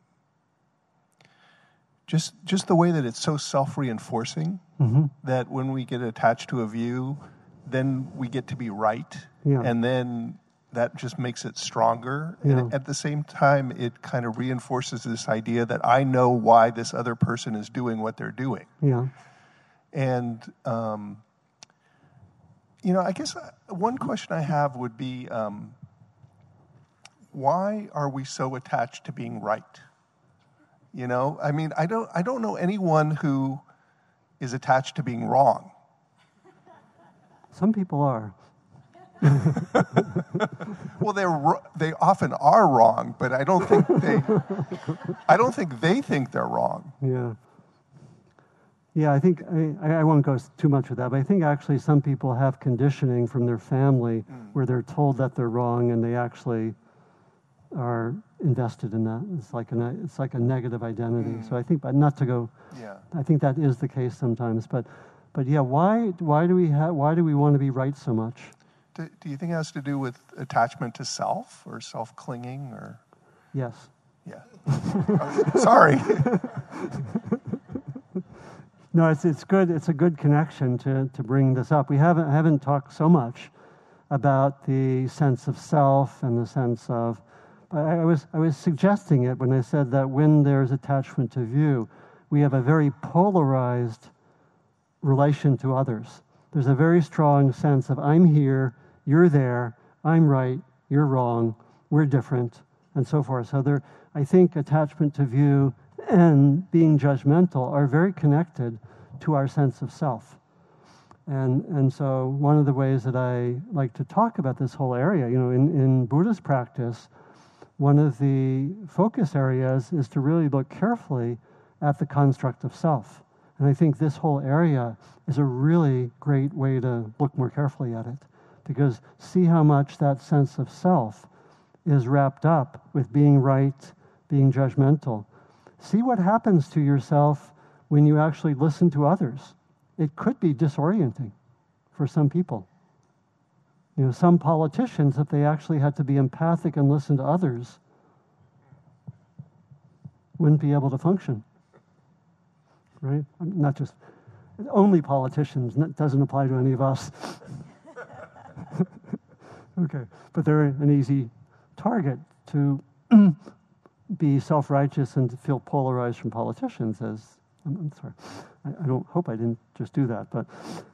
just just the way that it's so self-reinforcing hmm that when we get attached to a view, then we get to be right, Yeah. and then that just makes it stronger. Yeah. And at the same time, it kind of reinforces this idea that I know why this other person is doing what they're doing. Yeah. And, um, you know, I guess uh, one question I have would be um, why are we so attached to being right? You know, I mean, I don't, I don't know anyone who is attached to being wrong. Some people are. Well, they're, they often are wrong, but I don't think they, I don't think they think they're wrong. Yeah. Yeah, I think I, I won't go too much with that, but I think actually some people have conditioning from their family mm. where they're told that they're wrong and they actually are invested in that. It's like a it's like a negative identity. So mm. I think, but not to go. Yeah. I think that is the case sometimes, but but yeah, why why do we have why do we want to be right so much? Do, do you think it has to do with attachment to self or self clinging or? Yes. Yeah. Oh, Sorry. No, it's it's good. It's a good connection to to bring this up. We haven't haven't talked so much about the sense of self and the sense of. I was I was suggesting it when I said that when there's attachment to view, we have a very polarized relation to others. There's a very strong sense of I'm here, you're there, I'm right, you're wrong, we're different, and so forth. So there, I think attachment to view and being judgmental are very connected to our sense of self. And, and so one of the ways that I like to talk about this whole area, you know, in, in Buddhist practice, one of the focus areas is to really look carefully at the construct of self. And I think this whole area is a really great way to look more carefully at it because see how much that sense of self is wrapped up with being right, being judgmental. See what happens to yourself when you actually listen to others. It could be disorienting for some people. You know, some politicians, if they actually had to be empathic and listen to others, wouldn't be able to function. Right? Not just only politicians, it doesn't apply to any of us. okay, but they're an easy target to be self righteous and to feel polarized from politicians as. I'm, I'm sorry. I, I, don't hope I didn't just do that, but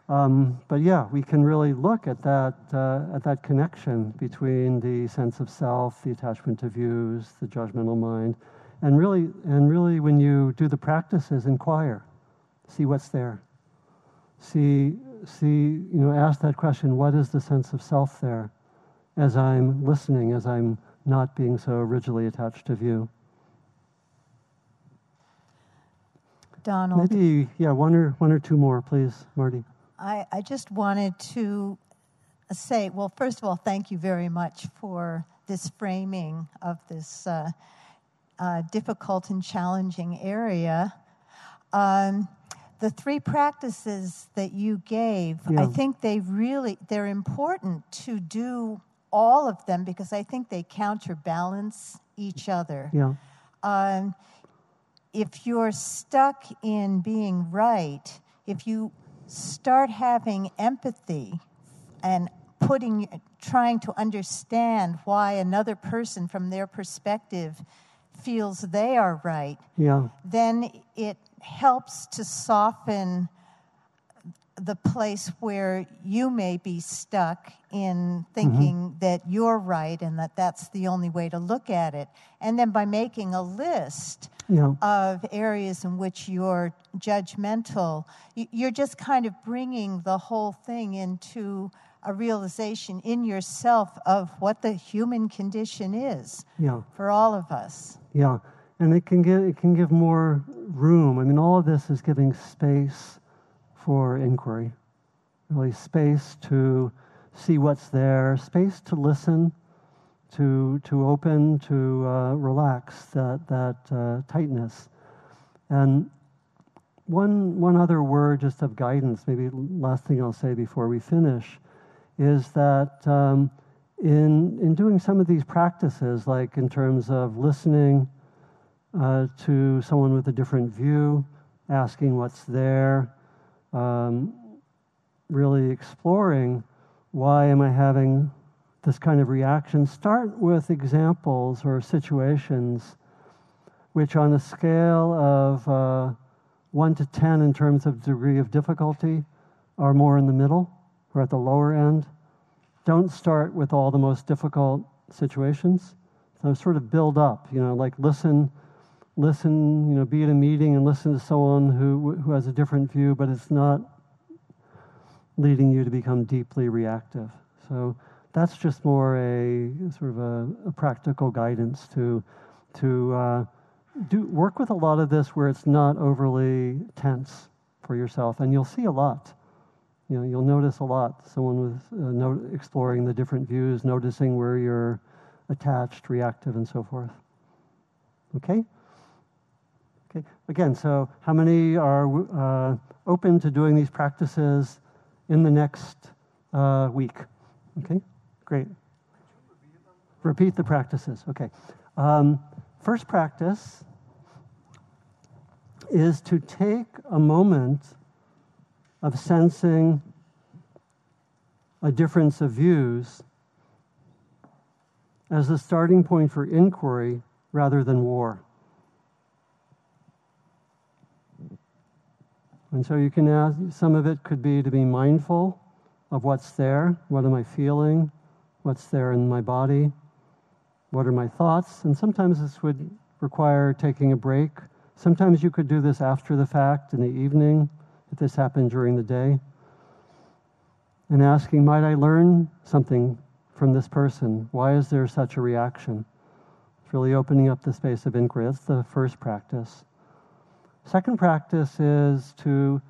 um, but yeah, we can really look at that uh, at that connection between the sense of self, the attachment to views, the judgmental mind, and really and really when you do the practices, inquire, see what's there. See see you know ask that question: What is the sense of self there? As I'm listening, as I'm not being so rigidly attached to view. Donald, Maybe, yeah, one or one or two more, please, Marty. I, I just wanted to say, well, first of all, thank you very much for this framing of this uh, uh, difficult and challenging area. Um, the three practices that you gave, Yeah. I think they really they're important to do all of them because I think they counterbalance each other. Yeah, um, if you're stuck in being right, if you start having empathy and putting, trying to understand why another person from their perspective feels they are right, yeah, then it helps to soften the place where you may be stuck in mm-hmm. thinking that you're right and that that's the only way to look at it. And then by making a list yeah, of areas in which you're judgmental, you're just kind of bringing the whole thing into a realization in yourself of what the human condition is yeah, for all of us. yeah. And it can give it can give more room. I mean, all of this is giving space for inquiry, really space to see what's there, space to listen, to, to open, to uh, relax that, that uh, tightness. And one, one other word just of guidance, maybe last thing I'll say before we finish, is that um, in, in doing some of these practices, like in terms of listening uh, to someone with a different view, asking what's there, um, really exploring why am I having this kind of reaction, start with examples or situations which, on a scale of uh, 1 to 10 in terms of degree of difficulty, are more in the middle or at the lower end. Don't start with all the most difficult situations. So sort of build up, you know, like listen, listen, you know, be at a meeting and listen to someone who, who has a different view, but it's not leading you to become deeply reactive. So that's just more a sort of a, a practical guidance to to uh, do work with a lot of this where it's not overly tense for yourself, and you'll see a lot. You know, you'll notice a lot. Someone with uh, no, exploring the different views, noticing where you're attached, reactive, and so forth. Okay. Okay. Again, so how many are uh, open to doing these practices in the next uh, week? Okay. Great. Repeat the practices. Okay. Um, first practice is to take a moment of sensing a difference of views as the starting point for inquiry rather than war. And so you can ask, some of it could be to be mindful of what's there. What am I feeling? what's there in my body, what are my thoughts, and sometimes this would require taking a break. Sometimes you could do this after the fact in the evening, if this happened during the day, and asking, Might I learn something from this person? Why is there such a reaction? It's really opening up the space of inquiry. That's the first practice. Second practice is to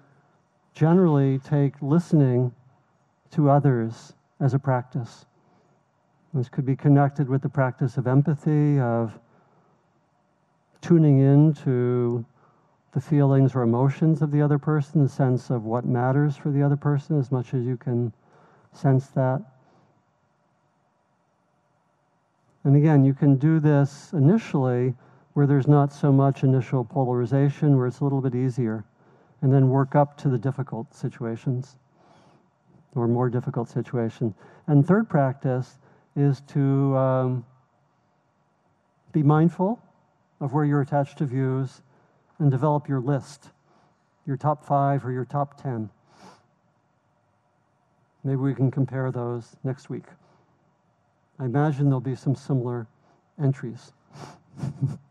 generally take listening to others as a practice. This could be connected with the practice of empathy, of tuning in to the feelings or emotions of the other person, the sense of what matters for the other person, as much as you can sense that. And again, you can do this initially where there's not so much initial polarization, where it's a little bit easier, and then work up to the difficult situations or more difficult situations. And third practice is to um, be mindful of where you're attached to views and develop your list, your top five or your top 10. Maybe we can compare those next week. I imagine there'll be some similar entries,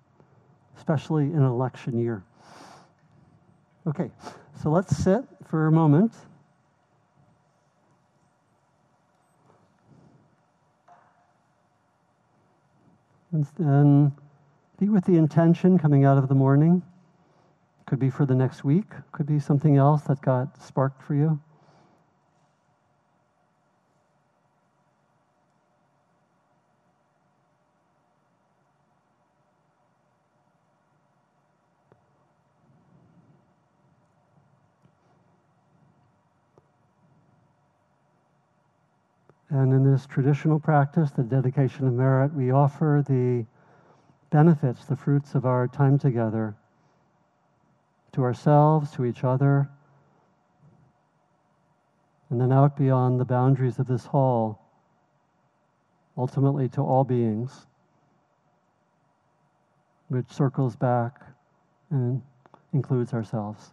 especially in election year. Okay, so let's sit for a moment. And then be with the intention coming out of the morning. Could be for the next week, could be something else that got sparked for you. And in this traditional practice, the dedication of merit, we offer the benefits, the fruits of our time together to ourselves, to each other, and then out beyond the boundaries of this hall, ultimately to all beings, which circles back and includes ourselves.